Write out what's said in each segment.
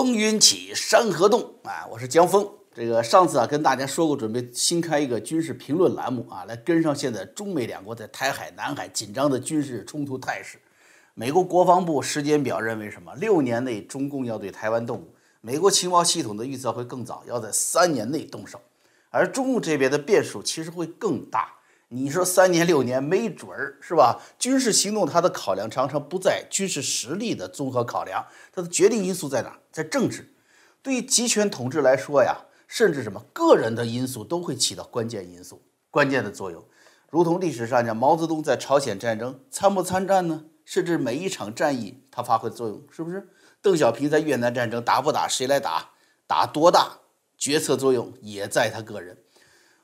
风云起，山河动啊！我是江峰。这个上次啊，跟大家说过，准备新开一个军事评论栏目啊，来跟上现在中美两国在台海、南海紧张的军事冲突态势。美国国防部时间表认为什么？六年内中共要对台湾动武。美国情报系统的预测会更早，要在三年内动手。而中共这边的变数其实会更大。你说三年六年没准儿是吧？军事行动它的考量常常不在军事实力的综合考量，它的决定因素在哪？在政治。对于集权统治来说呀，甚至什么个人的因素都会起到关键因素、关键的作用。如同历史上讲，毛泽东在朝鲜战争参不参战呢？甚至每一场战役他发挥作用是不是？邓小平在越南战争打不打？谁来打？打多大？决策作用也在他个人。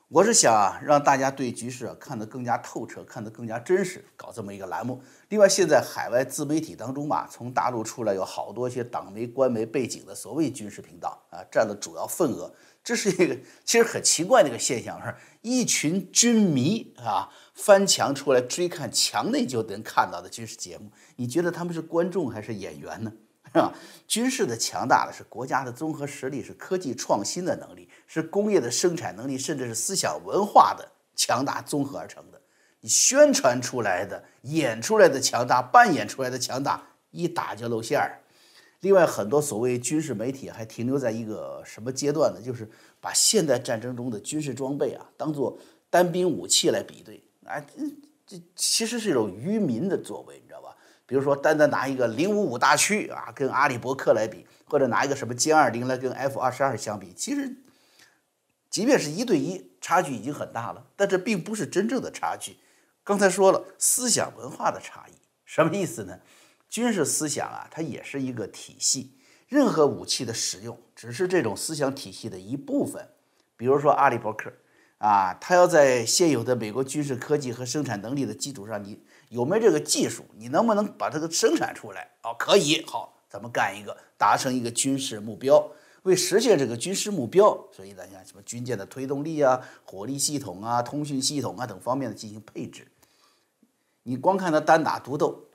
我是想啊，让大家对局势啊看得更加透彻，看得更加真实，搞这么一个栏目。另外，现在海外自媒体当中吧，从大陆出来有好多些党媒、官媒背景的所谓军事频道啊，占了主要份额。这是一个其实很奇怪的一个现象，是一群军迷啊翻墙出来追看墙内就能看到的军事节目。你觉得他们是观众还是演员呢？是 吧？军事的强大的是国家的综合实力，是科技创新的能力，是工业的生产能力，甚至是思想文化的强大综合而成的。你宣传出来的、演出来的强大、扮演出来的强大，一打就露馅儿。另外，很多所谓军事媒体还停留在一个什么阶段呢？就是把现代战争中的军事装备啊，当做单兵武器来比对。啊，这这其实是一种愚民的作为，比如说，单单拿一个零五五大驱啊，跟阿里伯克来比，或者拿一个什么歼二零来跟 F 二十二相比，其实，即便是一对一，差距已经很大了。但这并不是真正的差距。刚才说了，思想文化的差异，什么意思呢？军事思想啊，它也是一个体系。任何武器的使用，只是这种思想体系的一部分。比如说阿里伯克啊，他要在现有的美国军事科技和生产能力的基础上，你。有没有这个技术？你能不能把它给生产出来？哦，可以。好，咱们干一个，达成一个军事目标。为实现这个军事目标，所以呢，像什么军舰的推动力啊、火力系统啊、通讯系统啊等方面的进行配置。你光看它单打独斗，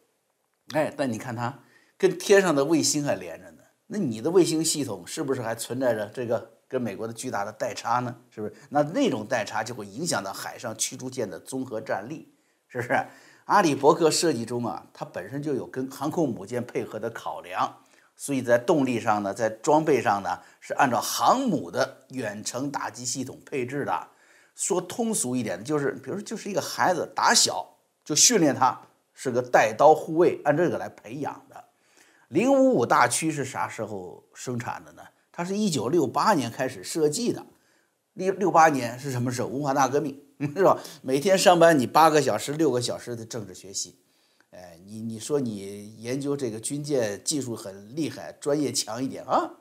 哎，但你看它跟天上的卫星还连着呢。那你的卫星系统是不是还存在着这个跟美国的巨大的代差呢？是不是？那那种代差就会影响到海上驱逐舰的综合战力，是不是？阿里伯克设计中啊，它本身就有跟航空母舰配合的考量，所以在动力上呢，在装备上呢，是按照航母的远程打击系统配置的。说通俗一点，就是比如说，就是一个孩子打小就训练他是个带刀护卫，按这个来培养的。零五五大驱是啥时候生产的呢？它是一九六八年开始设计的。六六八年是什么时候？文化大革命。是吧？每天上班你八个小时、六个小时的政治学习，哎，你你说你研究这个军舰技术很厉害，专业强一点啊？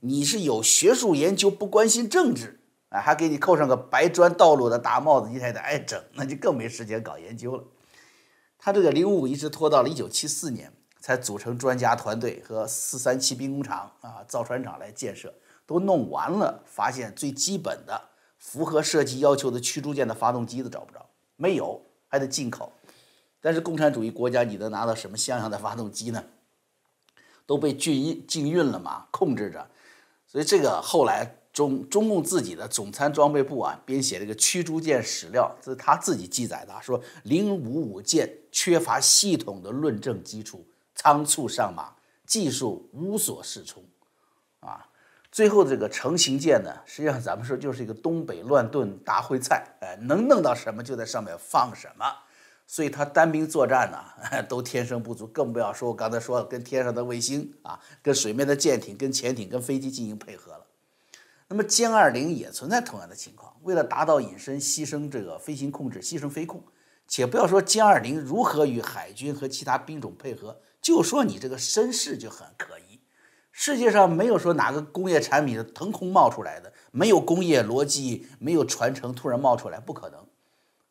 你是有学术研究，不关心政治，啊，还给你扣上个白砖道路的大帽子，你还得挨整，那就更没时间搞研究了。他这个零五五一直拖到了一九七四年才组成专家团队和四三七兵工厂啊造船厂来建设，都弄完了，发现最基本的。符合设计要求的驱逐舰的发动机都找不着，没有，还得进口。但是共产主义国家，你能拿到什么像样的发动机呢？都被禁运禁运了嘛，控制着。所以这个后来中中共自己的总参装备部啊，编写这个驱逐舰史料，这是他自己记载的，说零五五舰缺乏系统的论证基础，仓促上马，技术无所适从，啊。最后这个成型舰呢，实际上咱们说就是一个东北乱炖大烩菜，哎，能弄到什么就在上面放什么，所以它单兵作战呢 都天生不足，更不要说我刚才说跟天上的卫星啊，跟水面的舰艇、跟潜艇、跟飞机进行配合了。那么歼二零也存在同样的情况，为了达到隐身，牺牲这个飞行控制，牺牲飞控，且不要说歼二零如何与海军和其他兵种配合，就说你这个身世就很可疑。世界上没有说哪个工业产品是腾空冒出来的，没有工业逻辑，没有传承突然冒出来，不可能。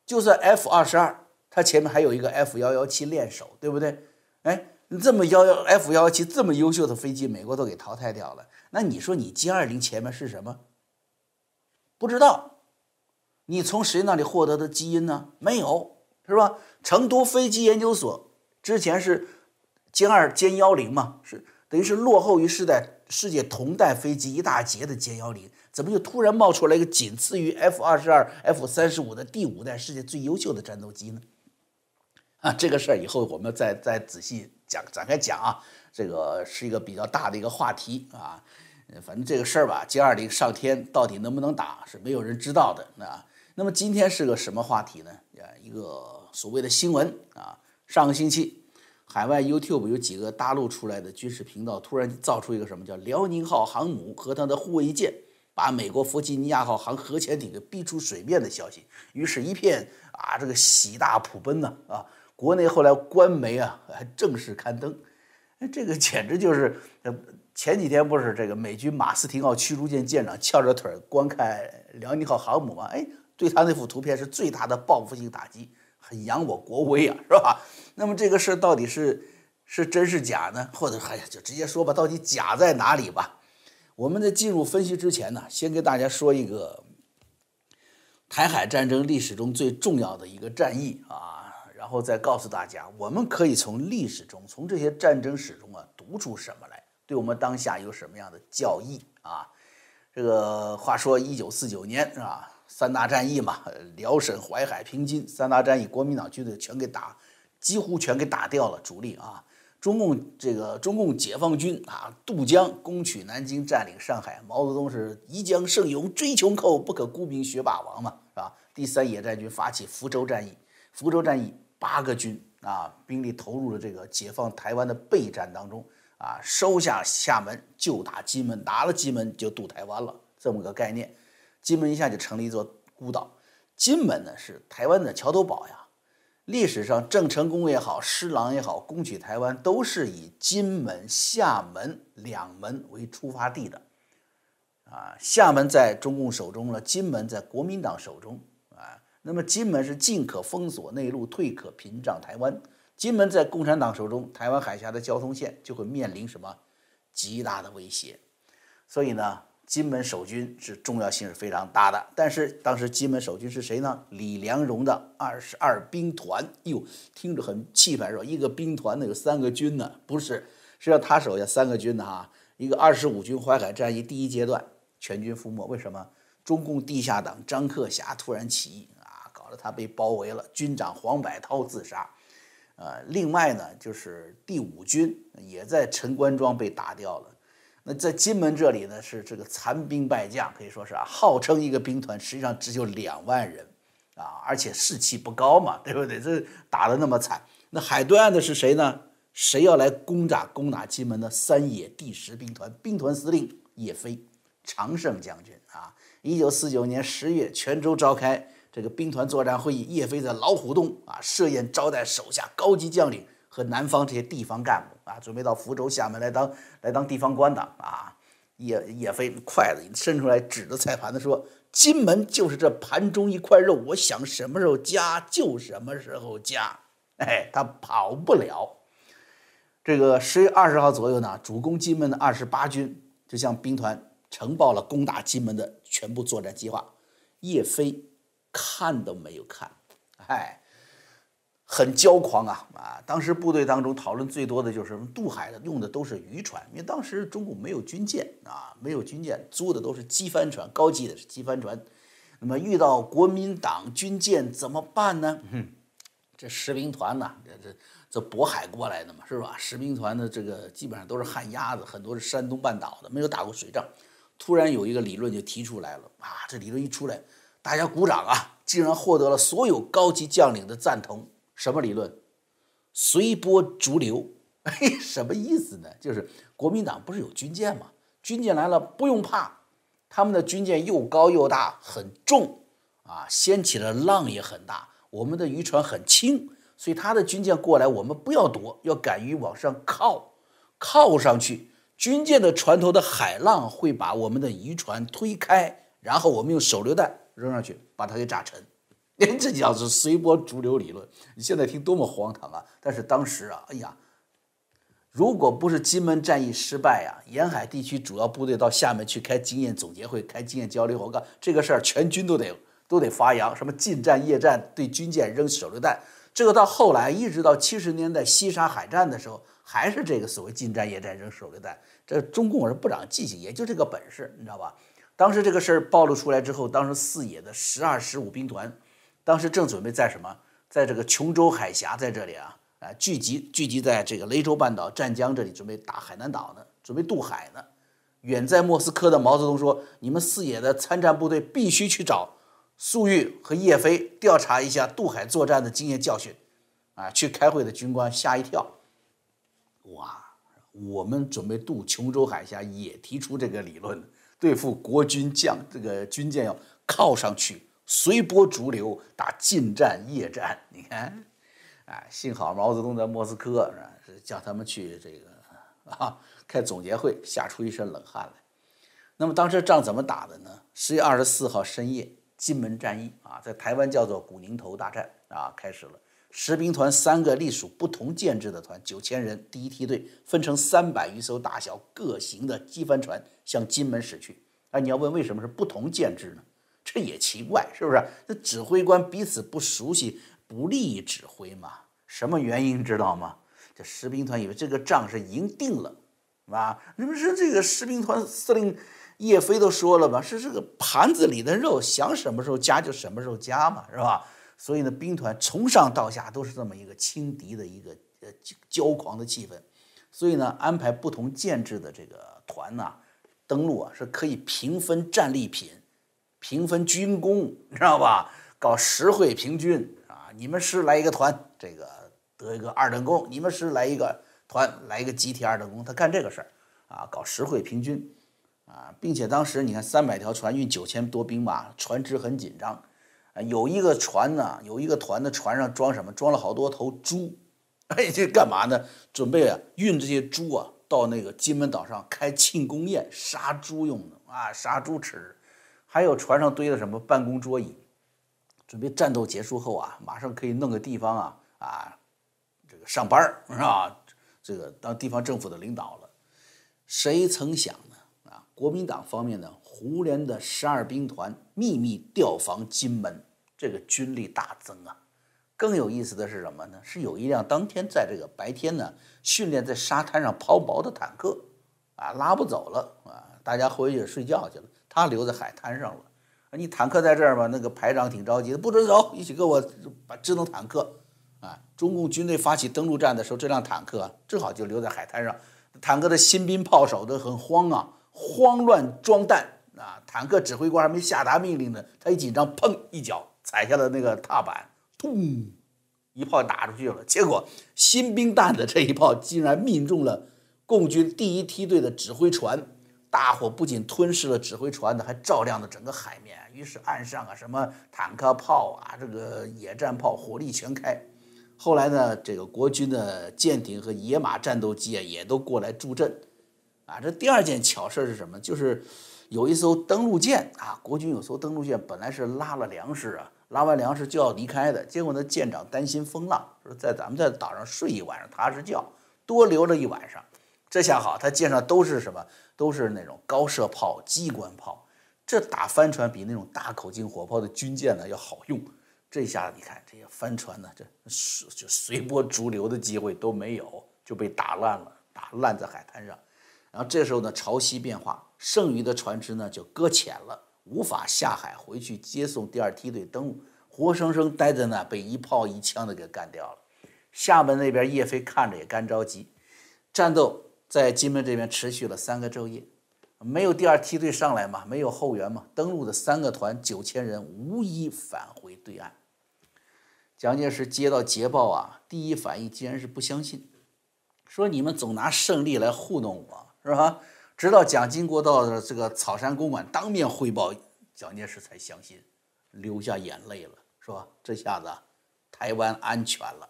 就算 F 二十二，它前面还有一个 F 幺幺七练手，对不对？哎，你这么幺幺 F 幺幺七这么优秀的飞机，美国都给淘汰掉了。那你说你歼二零前面是什么？不知道。你从谁那里获得的基因呢？没有，是吧？成都飞机研究所之前是歼二歼幺零嘛，是。等于是落后于时代，世界同代飞机一大截的歼幺零，怎么就突然冒出来一个仅次于 F 二十二、F 三十五的第五代世界最优秀的战斗机呢？啊，这个事儿以后我们再再仔细讲展开讲啊，这个是一个比较大的一个话题啊。反正这个事儿吧，歼二零上天到底能不能打，是没有人知道的啊。那么今天是个什么话题呢？啊，一个所谓的新闻啊。上个星期，海外 YouTube 有几个大陆出来的军事频道，突然造出一个什么叫辽宁号航母和它的护卫舰把美国弗吉尼亚号航核潜艇给逼出水面的消息，于是，一片啊，这个喜大普奔呐啊。国内后来官媒啊还正式刊登，哎，这个简直就是，前几天不是这个美军马斯廷号驱逐舰舰长翘着腿观看辽宁号航母吗？哎，对他那幅图片是最大的报复性打击，扬我国威啊，是吧？那么这个事到底是是真是假呢？或者哎呀，就直接说吧，到底假在哪里吧？我们在进入分析之前呢，先跟大家说一个台海战争历史中最重要的一个战役啊。然后再告诉大家，我们可以从历史中，从这些战争史中啊，读出什么来，对我们当下有什么样的教益啊？这个话说，一九四九年是吧？三大战役嘛，辽沈淮海平津三大战役，国民党军队全给打，几乎全给打掉了主力啊。中共这个中共解放军啊，渡江攻取南京，占领上海。毛泽东是宜将胜勇追穷寇，不可孤兵学霸王嘛，是吧？第三野战军发起福州战役，福州战役。八个军啊，兵力投入了这个解放台湾的备战当中啊，收下厦门就打金门，拿了金门就渡台湾了，这么个概念。金门一下就成了一座孤岛。金门呢是台湾的桥头堡呀。历史上郑成功也好，施琅也好，攻取台湾都是以金门、厦门两门为出发地的。啊，厦门在中共手中了，金门在国民党手中啊。那么金门是进可封锁内陆，退可屏障台湾。金门在共产党手中，台湾海峡的交通线就会面临什么极大的威胁。所以呢，金门守军是重要性是非常大的。但是当时金门守军是谁呢？李良荣的二十二兵团。哟，听着很气派是吧？一个兵团呢有三个军呢？不是，实际上他手下三个军的哈。一个二十五军淮海战役第一阶段全军覆没。为什么？中共地下党张克侠突然起义啊，搞得。他被包围了，军长黄百韬自杀。呃，另外呢，就是第五军也在陈官庄被打掉了。那在金门这里呢，是这个残兵败将，可以说是啊，号称一个兵团，实际上只有两万人啊，而且士气不高嘛，对不对？这打得那么惨，那海对岸的是谁呢？谁要来攻打攻打金门的三野第十兵团，兵团司令叶飞，常胜将军啊。一九四九年十月，泉州召开。这个兵团作战会议，叶飞在老虎洞啊设宴招待手下高级将领和南方这些地方干部啊，准备到福州、厦门来当来当地方官的啊。叶叶飞筷子伸出来，指着菜盘子说：“金门就是这盘中一块肉，我想什么时候夹就什么时候夹。”哎，他跑不了。这个十月二十号左右呢，主攻金门的二十八军就向兵团呈报了攻打金门的全部作战计划。叶飞。看都没有看，哎，很骄狂啊啊！当时部队当中讨论最多的就是渡海的用的都是渔船，因为当时中国没有军舰啊，没有军舰，租的都是机帆船，高级的是机帆船。那么遇到国民党军舰怎么办呢？这十兵团呢，这这这渤海过来的嘛，是吧？十兵团的这个基本上都是旱鸭子，很多是山东半岛的，没有打过水仗。突然有一个理论就提出来了啊！这理论一出来。大家鼓掌啊！竟然获得了所有高级将领的赞同。什么理论？随波逐流。哎，什么意思呢？就是国民党不是有军舰吗？军舰来了不用怕，他们的军舰又高又大，很重啊，掀起了浪也很大。我们的渔船很轻，所以他的军舰过来，我们不要躲，要敢于往上靠，靠上去。军舰的船头的海浪会把我们的渔船推开，然后我们用手榴弹。扔上去，把它给炸沉，这叫是随波逐流理论。你现在听多么荒唐啊！但是当时啊，哎呀，如果不是金门战役失败呀，沿海地区主要部队到厦门去开经验总结会、开经验交流会，我告这个事儿全军都得都得发扬，什么近战、夜战，对军舰扔手榴弹。这个到后来，一直到七十年代西沙海战的时候，还是这个所谓近战、夜战扔手榴弹。这中共是不长记性，也就这个本事，你知道吧？当时这个事儿暴露出来之后，当时四野的十二、十五兵团，当时正准备在什么，在这个琼州海峡在这里啊，啊聚集聚集在这个雷州半岛湛江这里，准备打海南岛呢，准备渡海呢。远在莫斯科的毛泽东说：“你们四野的参战部队必须去找粟裕和叶飞，调查一下渡海作战的经验教训。”啊，去开会的军官吓一跳。哇，我们准备渡琼州海峡，也提出这个理论，对付国军将这个军舰要靠上去，随波逐流，打近战、夜战。你看，哎，幸好毛泽东在莫斯科是吧叫他们去这个啊。开总结会，吓出一身冷汗来。那么当时仗怎么打的呢？十月二十四号深夜，金门战役啊，在台湾叫做古宁头大战啊，开始了。十兵团三个隶属不同建制的团，九千人，第一梯队分成三百余艘大小各型的机帆船向金门驶去。啊，你要问为什么是不同建制呢？这也奇怪，是不是？那指挥官彼此不熟悉，不利于指挥嘛？什么原因知道吗？这十兵团以为这个仗是赢定了。啊，你们说这个士兵团司令叶飞都说了吧？是这个盘子里的肉，想什么时候加就什么时候加嘛，是吧？所以呢，兵团从上到下都是这么一个轻敌的一个呃骄狂的气氛。所以呢，安排不同建制的这个团呐，登陆啊是可以平分战利品，平分军功，你 知道吧？搞实惠平均啊，你们师来一个团，这个得一个二等功；你们师来一个。团来一个集体二等功，他干这个事儿啊，搞实惠平均啊，并且当时你看三百条船运九千多兵马，船只很紧张啊。有一个船呢，有一个团的船上装什么？装了好多头猪，哎，这干嘛呢？准备啊运这些猪啊到那个金门岛上开庆功宴，杀猪用的啊，杀猪吃。还有船上堆的什么办公桌椅，准备战斗结束后啊，马上可以弄个地方啊啊，这个上班是吧？这个当地方政府的领导了，谁曾想呢？啊，国民党方面呢，胡琏的十二兵团秘密调防金门，这个军力大增啊。更有意思的是什么呢？是有一辆当天在这个白天呢训练在沙滩上抛锚的坦克，啊，拉不走了啊，大家回去睡觉去了，他留在海滩上了。你坦克在这儿吧，那个排长挺着急的，不准走，一起给我把智能坦克。啊！中共军队发起登陆战的时候，这辆坦克正好就留在海滩上。坦克的新兵炮手都很慌啊，慌乱装弹啊！坦克指挥官还没下达命令呢，他一紧张，砰一脚踩下了那个踏板，咚，一炮打出去了。结果新兵弹的这一炮竟然命中了共军第一梯队的指挥船，大火不仅吞噬了指挥船的，还照亮了整个海面。于是岸上啊，什么坦克炮啊，这个野战炮火力全开。后来呢，这个国军的舰艇和野马战斗机啊，也都过来助阵，啊，这第二件巧事是什么？就是有一艘登陆舰啊，国军有艘登陆舰，本来是拉了粮食啊，拉完粮食就要离开的，结果呢，舰长担心风浪，说在咱们在岛上睡一晚上踏实觉，多留了一晚上。这下好，他舰上都是什么？都是那种高射炮、机关炮，这打帆船比那种大口径火炮的军舰呢要好用。这下你看这些帆船呢，这就随波逐流的机会都没有，就被打烂了，打烂在海滩上。然后这时候呢，潮汐变化，剩余的船只呢就搁浅了，无法下海回去接送第二梯队登陆，活生生待在那，被一炮一枪的给干掉了。厦门那边叶飞看着也干着急，战斗在金门这边持续了三个昼夜，没有第二梯队上来嘛，没有后援嘛，登陆的三个团九千人无一返回对岸。蒋介石接到捷报啊，第一反应竟然是不相信，说你们总拿胜利来糊弄我，是吧？直到蒋经国到这个草山公馆当面汇报，蒋介石才相信，流下眼泪了，是吧？这下子台湾安全了，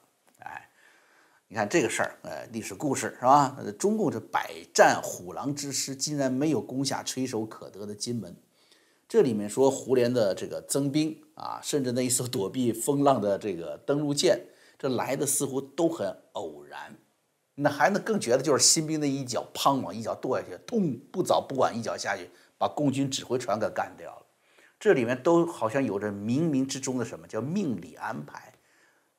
你看这个事儿，呃，历史故事是吧？中共这百战虎狼之师，竟然没有攻下垂手可得的金门。这里面说胡琏的这个增兵啊，甚至那一艘躲避风浪的这个登陆舰，这来的似乎都很偶然。那还能更觉得就是新兵的一脚，砰往一脚跺下去，咚，不早不晚一脚下去，把共军指挥船给干掉了。这里面都好像有着冥冥之中的什么叫命理安排，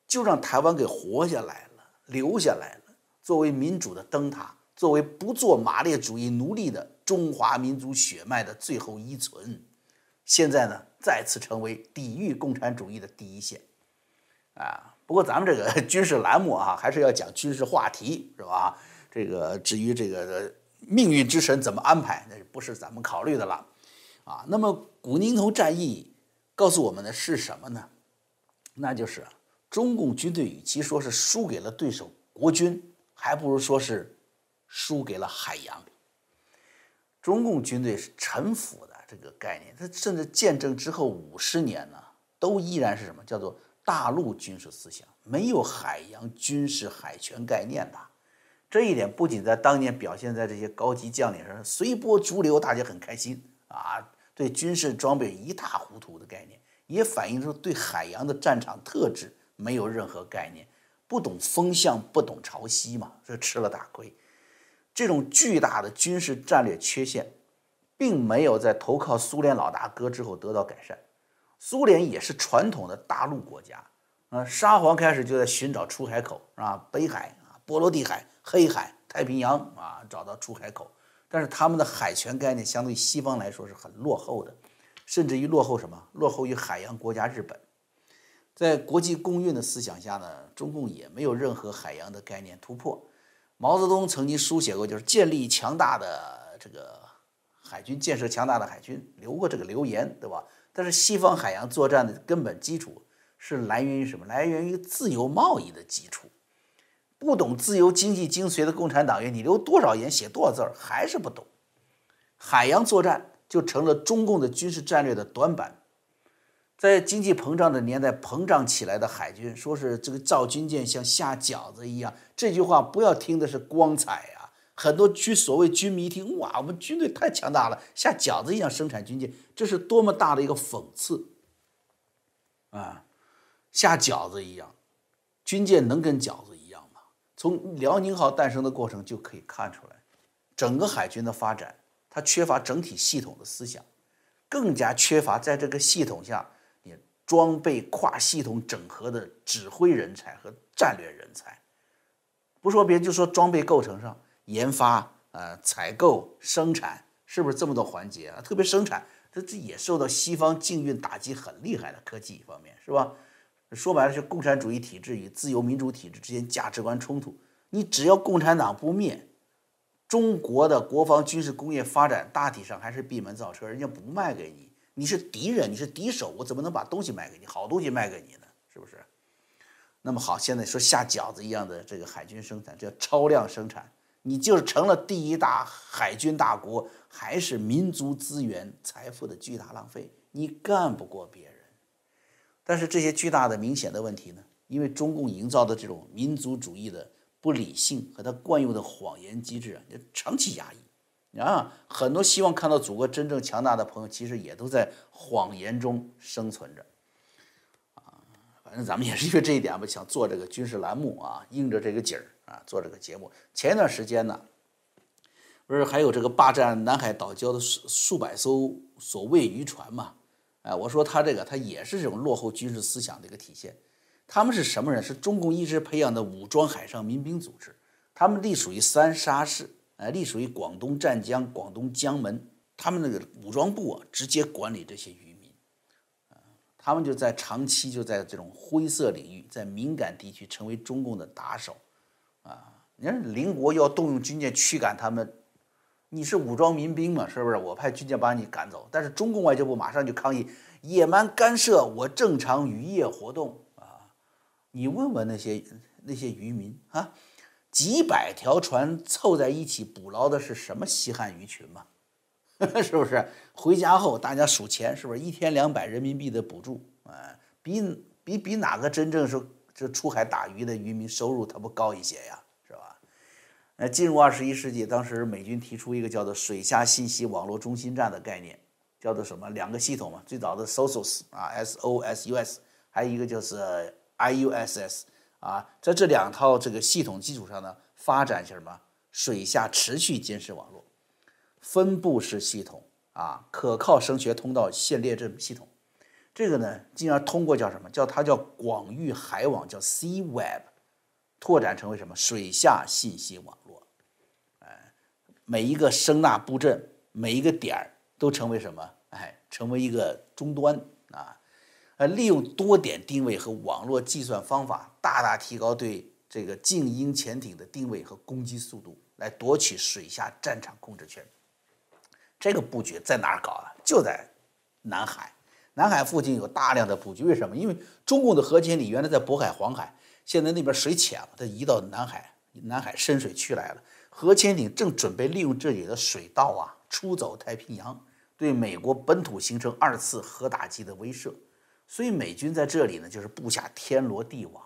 就让台湾给活下来了，留下来了。作为民主的灯塔，作为不做马列主义奴隶的中华民族血脉的最后依存，现在呢，再次成为抵御共产主义的第一线。啊，不过咱们这个 军事栏目啊，还是要讲军事话题，是吧？这个至于这个命运之神怎么安排，那不是咱们考虑的了。啊，那么古宁头战役告诉我们的是什么呢？那就是中共军队与其说是输给了对手国军，还不如说是输给了海洋。中共军队是臣服的这个概念，它甚至建政之后五十年呢，都依然是什么叫做大陆军事思想，没有海洋军事海权概念的。这一点不仅在当年表现在这些高级将领上，随波逐流，大家很开心啊，对军事装备一塌糊涂的概念，也反映出对海洋的战场特质没有任何概念，不懂风向，不懂潮汐嘛，这吃了大亏。这种巨大的军事战略缺陷，并没有在投靠苏联老大哥之后得到改善。苏联也是传统的大陆国家，啊，沙皇开始就在寻找出海口，啊，北海啊，波罗的海。黑海、太平洋啊，找到出海口，但是他们的海权概念相对西方来说是很落后的，甚至于落后什么？落后于海洋国家日本。在国际共运的思想下呢，中共也没有任何海洋的概念突破。毛泽东曾经书写过，就是建立强大的这个海军，建设强大的海军，留过这个留言，对吧？但是西方海洋作战的根本基础是来源于什么？来源于自由贸易的基础。不懂自由经济精髓的共产党员，你留多少言写多少字儿，还是不懂。海洋作战就成了中共的军事战略的短板。在经济膨胀的年代，膨胀起来的海军，说是这个造军舰像下饺子一样，这句话不要听的是光彩啊！很多军所谓军迷一听，哇，我们军队太强大了，下饺子一样生产军舰，这是多么大的一个讽刺啊！下饺子一样，军舰能跟饺子一样吗？从辽宁号诞生的过程就可以看出来，整个海军的发展，它缺乏整体系统的思想，更加缺乏在这个系统下，装备跨系统整合的指挥人才和战略人才。不说别人，就说装备构成上，研发、呃采购、生产，是不是这么多环节啊？特别生产，这这也受到西方禁运打击很厉害的科技方面，是吧？说白了是共产主义体制与自由民主体制之间价值观冲突。你只要共产党不灭，中国的国防军事工业发展大体上还是闭门造车，人家不卖给你。你是敌人，你是敌手，我怎么能把东西卖给你？好东西卖给你呢？是不是？那么好，现在说下饺子一样的这个海军生产，这叫超量生产，你就是成了第一大海军大国，还是民族资源财富的巨大浪费？你干不过别人。但是这些巨大的明显的问题呢？因为中共营造的这种民族主义的不理性和他惯用的谎言机制啊，就长期压抑啊，很多希望看到祖国真正强大的朋友，其实也都在谎言中生存着啊。反正咱们也是因为这一点吧，想做这个军事栏目啊，应着这个景儿啊，做这个节目。前一段时间呢，不是还有这个霸占南海岛礁的数数百艘所谓渔船嘛？哎，我说他这个，他也是这种落后军事思想的一个体现。他们是什么人？是中共一直培养的武装海上民兵组织。他们隶属于三沙市，哎，隶属于广东湛江、广东江门。他们那个武装部啊，直接管理这些渔民。啊，他们就在长期就在这种灰色领域，在敏感地区成为中共的打手。啊，你看邻国要动用军舰驱赶他们。你是武装民兵嘛？是不是？我派军舰把你赶走，但是中共外交部马上就抗议，野蛮干涉我正常渔业活动啊！你问问那些那些渔民啊，几百条船凑在一起捕捞的是什么稀罕鱼群嘛？是不是？回家后大家数钱，是不是一天两百人民币的补助？啊，比比比哪个真正是这出海打鱼的渔民收入他不高一些呀？是吧？那，进入二十一世纪，当时美军提出一个叫做“水下信息网络中心站”的概念，叫做什么？两个系统嘛，最早的 SOSUS 啊，S O S U S，还有一个就是 I U S S 啊，在这两套这个系统基础上呢，发展一些什么？水下持续监视网络、分布式系统啊，可靠声学通道线列阵系统，这个呢，进而通过叫什么？叫它叫广域海网，叫 Sea Web。拓展成为什么水下信息网络？哎，每一个声纳布阵，每一个点儿都成为什么？哎，成为一个终端！呃，利用多点定位和网络计算方法，大大提高对这个静音潜艇的定位和攻击速度，来夺取水下战场控制权。这个布局在哪儿搞的？就在南海。南海附近有大量的布局，为什么？因为中共的核潜艇原来在渤海、黄海，现在那边水浅了，它移到南海、南海深水区来了。核潜艇正准备利用这里的水道啊，出走太平洋，对美国本土形成二次核打击的威慑。所以美军在这里呢，就是布下天罗地网。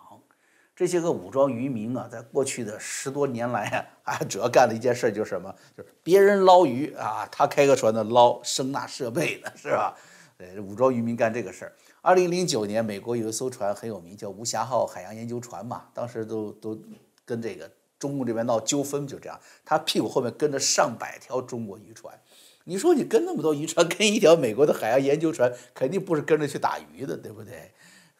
这些个武装渔民啊，在过去的十多年来呀，啊，主要干的一件事就是什么？就是别人捞鱼啊，他开个船呢捞声纳设备的，是吧？呃，武装渔民干这个事儿。二零零九年，美国有一艘船很有名，叫无暇号海洋研究船嘛。当时都都跟这个中共这边闹纠纷，就这样，他屁股后面跟着上百条中国渔船。你说你跟那么多渔船，跟一条美国的海洋研究船，肯定不是跟着去打鱼的，对不对？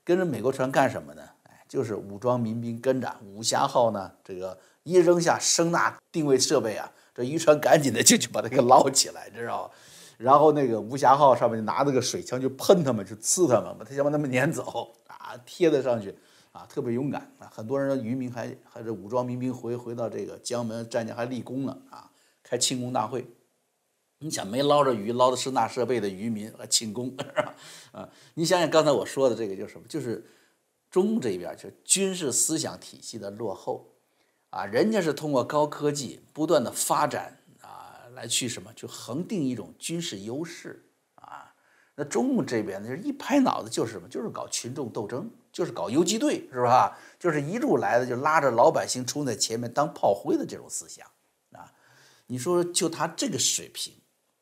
跟着美国船干什么呢？哎，就是武装民兵跟着无暇号呢，这个一扔下声呐定位设备啊，这渔船赶紧的就去把它给捞起来，知道吧？然后那个无暇号上面就拿那个水枪就喷他们，就刺他们，把他想把他们撵走啊，贴在上去啊，特别勇敢啊。很多人渔民还还是武装民兵回回到这个江门湛江还立功了啊，开庆功大会。你想没捞着鱼捞的是纳设备的渔民还庆功是吧？啊，你想想刚才我说的这个就是什么？就是中共这边就军事思想体系的落后啊，人家是通过高科技不断的发展啊。来去什么？就恒定一种军事优势啊！那中共这边呢，就是一拍脑子就是什么？就是搞群众斗争，就是搞游击队，是吧？就是一路来的就拉着老百姓冲在前面当炮灰的这种思想啊！你说就他这个水平，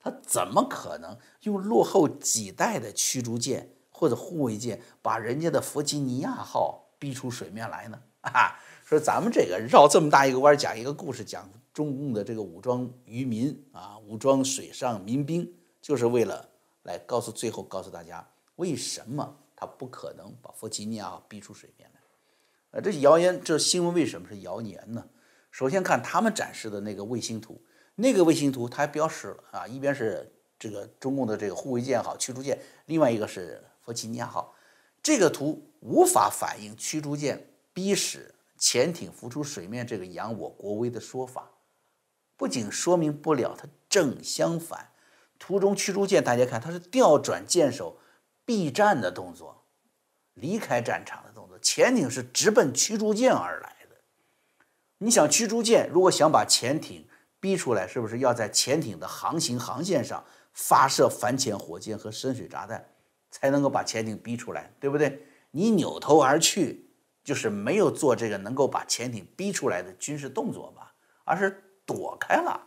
他怎么可能用落后几代的驱逐舰或者护卫舰把人家的弗吉尼亚号逼出水面来呢？啊！说咱们这个绕这么大一个弯讲一个故事讲。中共的这个武装渔民啊，武装水上民兵，就是为了来告诉最后告诉大家，为什么他不可能把弗吉尼亚号逼出水面来？呃，这谣言，这新闻为什么是谣言呢？首先看他们展示的那个卫星图，那个卫星图它还标示了啊，一边是这个中共的这个护卫舰号、驱逐舰，另外一个是弗吉尼亚号。这个图无法反映驱逐舰逼使潜艇浮出水面这个扬我国威的说法。不仅说明不了，它正相反。图中驱逐舰，大家看，它是调转舰首避战的动作，离开战场的动作。潜艇是直奔驱逐舰而来的。你想，驱逐舰如果想把潜艇逼出来，是不是要在潜艇的航行航线上发射反潜火箭和深水炸弹，才能够把潜艇逼出来，对不对？你扭头而去，就是没有做这个能够把潜艇逼出来的军事动作吧，而是。躲开了，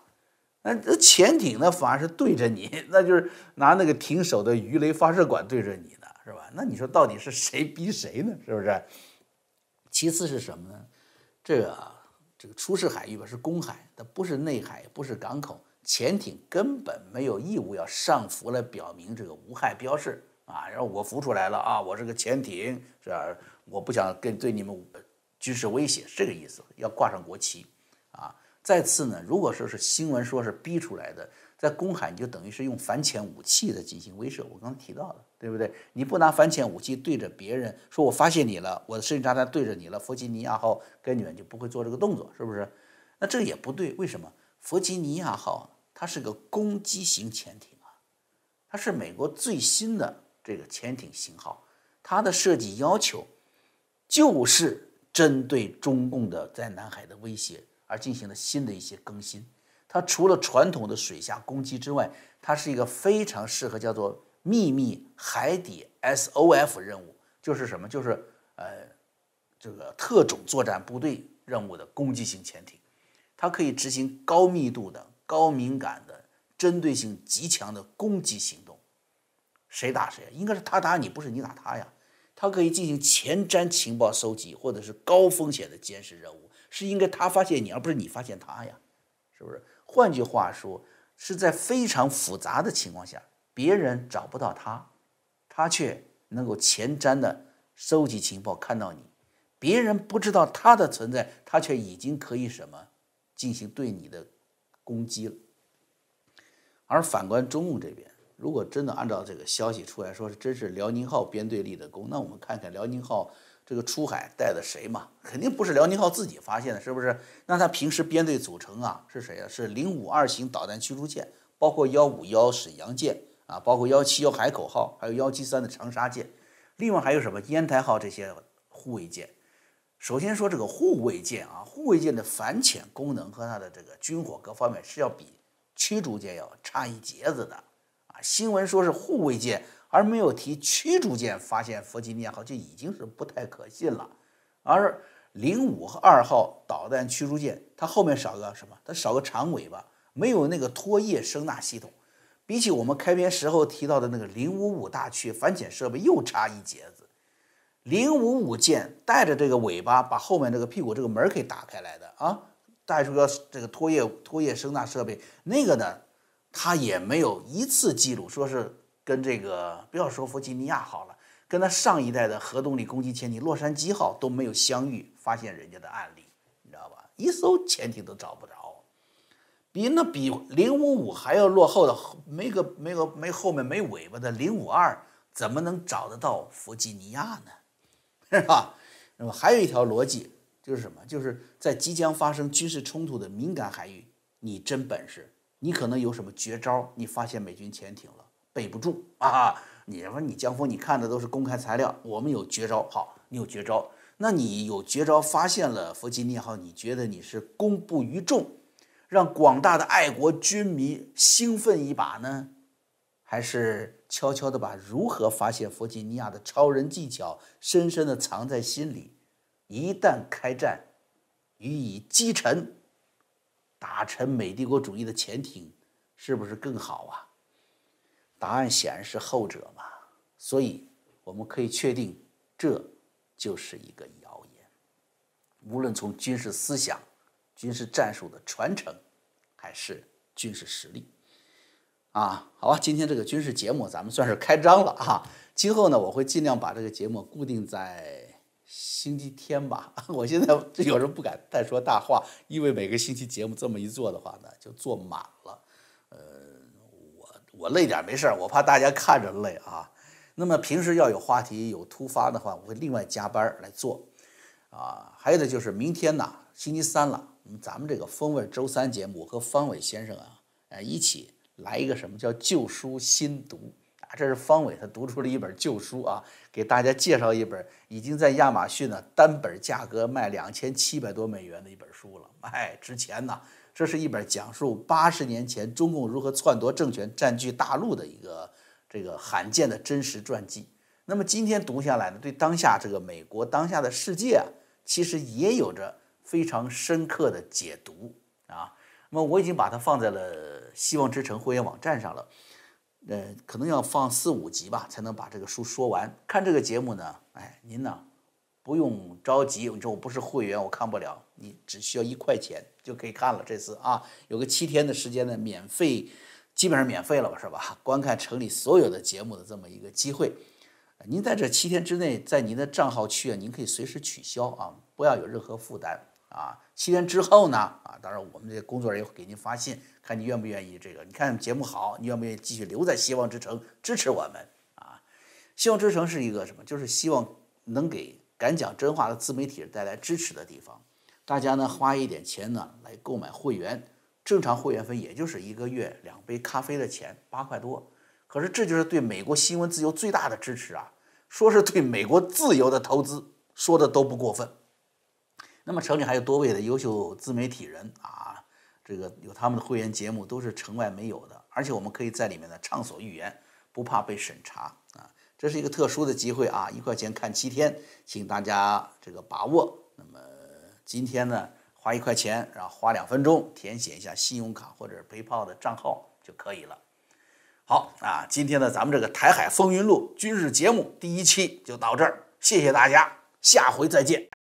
那这潜艇呢，反而是对着你，那就是拿那个停手的鱼雷发射管对着你呢，是吧？那你说到底是谁逼谁呢？是不是？其次是什么呢？这个这个出事海域吧是公海，它不是内海，不是港口，潜艇根本没有义务要上浮来表明这个无害标示啊。然后我浮出来了啊，我是个潜艇，是吧？我不想跟对你们军事威胁，是这个意思，要挂上国旗啊。再次呢，如果说是新闻说是逼出来的，在公海你就等于是用反潜武器的进行威慑。我刚才提到的，对不对？你不拿反潜武器对着别人说，我发现你了，我的深水炸弹对着你了，弗吉尼亚号跟你们就不会做这个动作，是不是？那这也不对，为什么？弗吉尼亚号它是个攻击型潜艇啊，它是美国最新的这个潜艇型号，它的设计要求就是针对中共的在南海的威胁。而进行了新的一些更新，它除了传统的水下攻击之外，它是一个非常适合叫做秘密海底 SOF 任务，就是什么？就是呃，这个特种作战部队任务的攻击型潜艇，它可以执行高密度的、高敏感的、针对性极强的攻击行动。谁打谁？应该是他打你，不是你打他呀。它可以进行前瞻情报收集，或者是高风险的监视任务。是应该他发现你，而不是你发现他呀，是不是？换句话说，是在非常复杂的情况下，别人找不到他，他却能够前瞻的收集情报，看到你，别人不知道他的存在，他却已经可以什么进行对你的攻击了。而反观中共这边，如果真的按照这个消息出来说是真是辽宁号编队立的功，那我们看看辽宁号这个出海带的谁嘛？肯定不是辽宁号自己发现的，是不是？那他平时编队组成啊是谁啊？是零五二型导弹驱逐舰，包括幺五幺沈阳舰啊，包括幺七幺海口号，还有幺七三的长沙舰，另外还有什么烟台号这些护卫舰。首先说这个护卫舰啊，护卫舰的反潜功能和它的这个军火各方面是要比驱逐舰要差一截子的啊。新闻说是护卫舰，而没有提驱逐舰发现弗吉尼亚号，就已经是不太可信了。而零五二号导弹驱逐舰，它后面少个什么？它少个长尾巴，没有那个拖曳声纳系统，比起我们开篇时候提到的那个零五五大驱反潜设备又差一截子。零五五舰带着这个尾巴，把后面这个屁股这个门可以打开来的啊，带出个这个拖曳拖曳声纳设备，那个呢，它也没有一次记录说是跟这个不要说弗吉尼亚好了，跟他上一代的核动力攻击潜艇洛杉矶号都没有相遇发现人家的案例，你知道吧？一艘潜艇都找不着，比那比零五五还要落后的没个没个没后面没尾巴的零五二，怎么能找得到弗吉尼亚呢？是吧？那么还有一条逻辑就是什么？就是在即将发生军事冲突的敏感海域，你真本事，你可能有什么绝招？你发现美军潜艇了，背不住啊！你说你江峰，你看的都是公开材料，我们有绝招，好，你有绝招，那你有绝招发现了弗吉尼亚号，你觉得你是公布于众，让广大的爱国军迷兴奋一把呢？还是悄悄地把如何发现弗吉尼亚的超人技巧深深地藏在心里，一旦开战，予以击沉，打沉美帝国主义的潜艇，是不是更好啊？答案显然是后者嘛。所以我们可以确定，这就是一个谣言。无论从军事思想、军事战术的传承，还是军事实力。啊，好吧，今天这个军事节目咱们算是开张了哈。今后呢，我会尽量把这个节目固定在星期天吧。我现在有时候不敢再说大话，因为每个星期节目这么一做的话呢，就做满了。呃，我累点没事儿，我怕大家看着累啊。那么平时要有话题有突发的话，我会另外加班来做。啊，还有的就是明天呢，星期三了，咱们这个风味周三节目和方伟先生啊，呃一起。来一个什么叫旧书新读啊？这是方伟他读出了一本旧书啊，给大家介绍一本已经在亚马逊呢单本价格卖两千七百多美元的一本书了，哎，值钱呐！这是一本讲述八十年前中共如何篡夺政权、占据大陆的一个这个罕见的真实传记。那么今天读下来呢，对当下这个美国、当下的世界啊，其实也有着非常深刻的解读啊。那么我已经把它放在了希望之城会员网站上了，呃，可能要放四五集吧，才能把这个书说完。看这个节目呢，哎，您呢不用着急，你说我不是会员，我看不了，你只需要一块钱就可以看了。这次啊，有个七天的时间呢，免费，基本上免费了吧，是吧？观看城里所有的节目的这么一个机会，您在这七天之内，在您的账号区啊，您可以随时取消啊，不要有任何负担。啊，七天之后呢？啊，当然我们这工作人员会给您发信，看你愿不愿意这个。你看节目好，你愿不愿意继续留在希望之城支持我们？啊，希望之城是一个什么？就是希望能给敢讲真话的自媒体人带来支持的地方。大家呢花一点钱呢来购买会员，正常会员费也就是一个月两杯咖啡的钱，八块多。可是这就是对美国新闻自由最大的支持啊！说是对美国自由的投资，说的都不过分。那么城里还有多位的优秀自媒体人啊，这个有他们的会员节目，都是城外没有的，而且我们可以在里面呢畅所欲言，不怕被审查啊，这是一个特殊的机会啊，一块钱看七天，请大家这个把握。今天呢，花一块钱，然后花两分钟填写一下信用卡或者 PayPal 的账号就可以了。好啊，今天呢，咱们这个台海风云录军事节目第一期就到这儿，谢谢大家，下回再见。